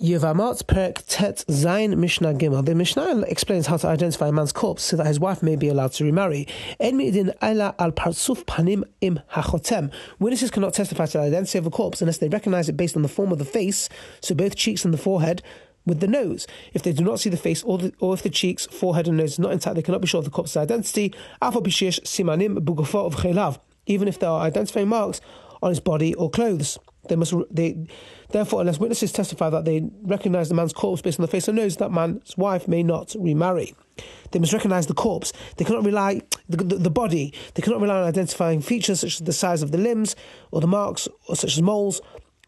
Yevamot Perek Tet Zayin Mishnah Gimel. The Mishnah explains how to identify a man's corpse so that his wife may be allowed to remarry. En midin ala al parsuf panim im hachotem. Witnesses cannot testify to the identity of a corpse unless they recognize it based on the form of the face, so both cheeks and the forehead, with the nose. If they do not see the face or, the, or if the cheeks, forehead, and nose is not intact, they cannot be sure of the corpse's identity. simanim of Even if there are identifying marks on his body or clothes. They must they therefore unless witnesses testify that they recognize the man's corpse based on the face and nose, that man's wife may not remarry. They must recognize the corpse. They cannot rely the, the, the body. They cannot rely on identifying features such as the size of the limbs or the marks, or such as moles,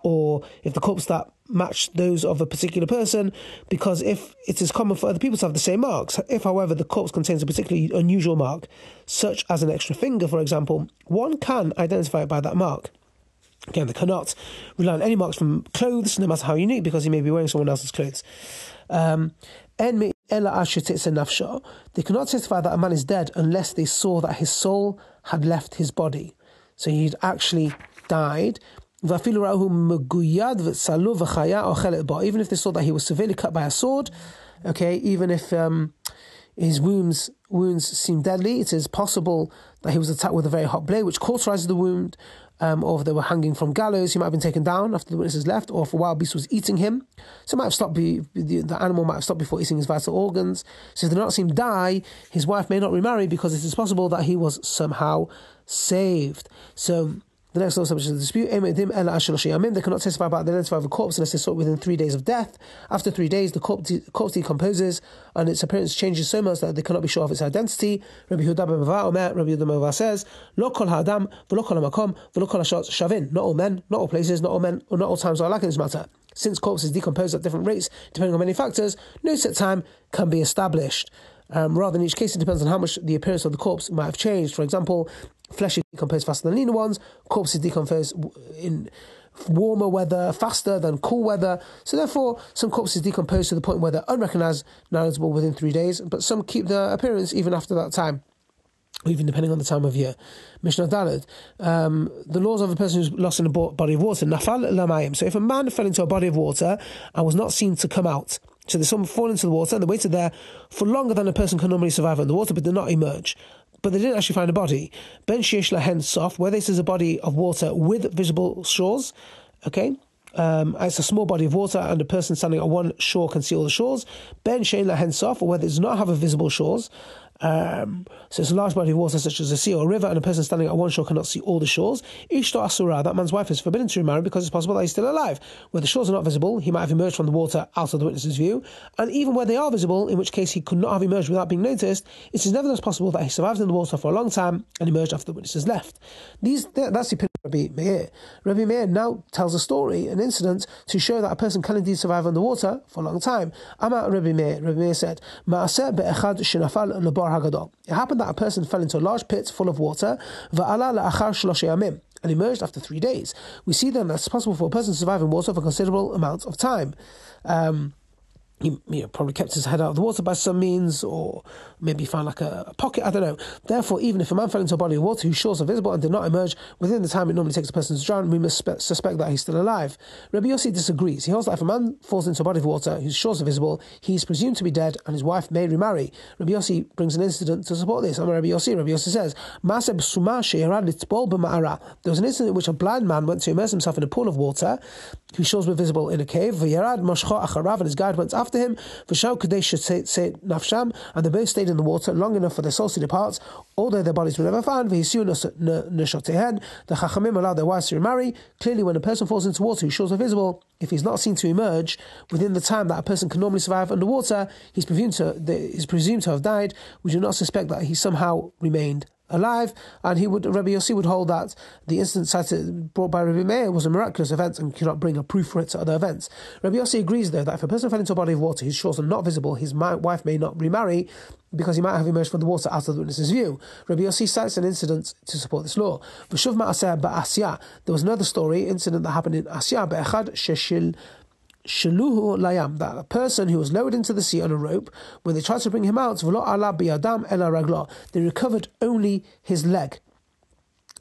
or if the corpse that match those of a particular person, because if it is common for other people to have the same marks, if, however, the corpse contains a particularly unusual mark, such as an extra finger, for example, one can identify it by that mark. Again, they cannot rely on any marks from clothes, no matter how unique, because he may be wearing someone else's clothes. Um, they cannot testify that a man is dead unless they saw that his soul had left his body. So he'd actually died. Even if they saw that he was severely cut by a sword, okay, even if um, his wounds wounds seem deadly, it is possible that he was attacked with a very hot blade, which cauterizes the wound, um, or if they were hanging from gallows, he might have been taken down after the witnesses left, or if a wild beast was eating him. So might have stopped be, the, the, animal might have stopped before eating his vital organs. So if they do not see him die, his wife may not remarry because it is possible that he was somehow saved. So the next law establishes the dispute. They cannot testify about the identity of a corpse unless they saw it within three days of death. After three days, the corpse, de- corpse decomposes and its appearance changes so much that they cannot be sure of its identity. Rabbi Huda ben Huda says, Lo shavin. Not all men, not all places, not all men, or not all times are alike in this matter. Since corpses decompose at different rates, depending on many factors, no set time can be established. Um, rather, in each case, it depends on how much the appearance of the corpse might have changed. For example, flesh decomposes faster than leaner ones, corpses decompose in warmer weather faster than cool weather. So therefore, some corpses decompose to the point where they're unrecognizable within three days, but some keep their appearance even after that time. Even depending on the time of year. Mishnah Daled. Um, the laws of a person who's lost in a body of water. Nafal lamayim. So if a man fell into a body of water and was not seen to come out, so there's someone fall into the water and they waited there for longer than a person can normally survive in the water, but did not emerge. But they didn't actually find a body. Ben Sheish Lahen Sof, where this is a body of water with visible shores, okay, um, it's a small body of water, and a person standing on one shore can see all the shores. Ben Shein Lahen Sof, where it does not have a visible shores, um, so it's a large body of water such as a sea or a river, and a person standing at one shore cannot see all the shores. Ishto Asura, that man's wife is forbidden to remarry because it's possible that he's still alive. Where the shores are not visible, he might have emerged from the water out of the witness's view, and even where they are visible, in which case he could not have emerged without being noticed, it is nevertheless possible that he survived in the water for a long time and emerged after the witnesses left. These that's the opinion Rabbi Meir. Rabbi Meir now tells a story, an incident, to show that a person can indeed survive underwater for a long time. Amar Rabbi Meir, Rabbi Meir said, Hagadol. It happened that a person fell into a large pit full of water, and emerged after three days. We see then that it's possible for a person to survive in water for a considerable amount of time. Um, he you know, probably kept his head out of the water by some means, or maybe found like a, a, pocket, I don't know. Therefore, even if a man fell into a body of water whose shores are visible and did not emerge within the time it normally takes a person to drown, we must spe- suspect that he's still alive. Rabbi Yossi disagrees. He holds that if a man falls into a body of water whose shores are visible, he is presumed to be dead and his wife may remarry. Rabbi Yossi brings an incident to support this. I'm Rabbi Yossi. Rabbi Yossi says, There was an incident in which a blind man went to immerse himself in a pool of water whose shores were visible in a cave. And his guide went after him. V'shau kadesh say nafsham, and they both stayed in the water long enough for their souls to depart, although their bodies were never found. The chachamim allowed their wives to remarry. Clearly, when a person falls into water whose shores are visible, if he's not seen to emerge within the time that a person can normally survive underwater, he's presumed to, he's presumed to have died. We do not suspect that he somehow remained alive, and he would Rabbi Yossi would hold that the incident cited brought by Rabbi Meir was a miraculous event and cannot bring a proof for it to other events. Rabbi Yossi agrees though that if a person fell into a body of water whose shores are not visible, his wife may not remarry because he might have emerged from the water out of the witness's view. Rabbi Yossi cites an incident to support this law. There was another story, incident that happened in Asya, Be'echad Sheshil Shaluhu layam, that a person who was lowered into the sea on a rope, when they tried to bring him out, they recovered only his leg.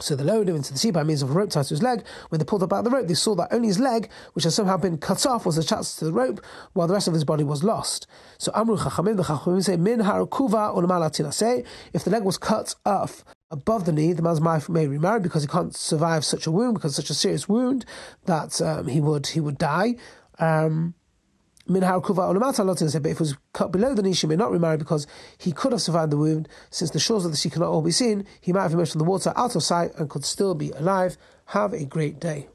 So they lowered him into the sea by means of a rope tied to his leg. When they pulled up out the rope, they saw that only his leg, which had somehow been cut off, was attached to the rope, while the rest of his body was lost. So Amru Chachamim, the Chachamim say, Min harukuva say, if the leg was cut off above the knee, the man's wife may remarry because he can't survive such a wound, because such a serious wound that um, he would he would die. Um, but if it was cut below the knee, she may not remarry because he could have survived the wound. Since the shores of the sea cannot all be seen, he might have emerged from the water out of sight and could still be alive. Have a great day.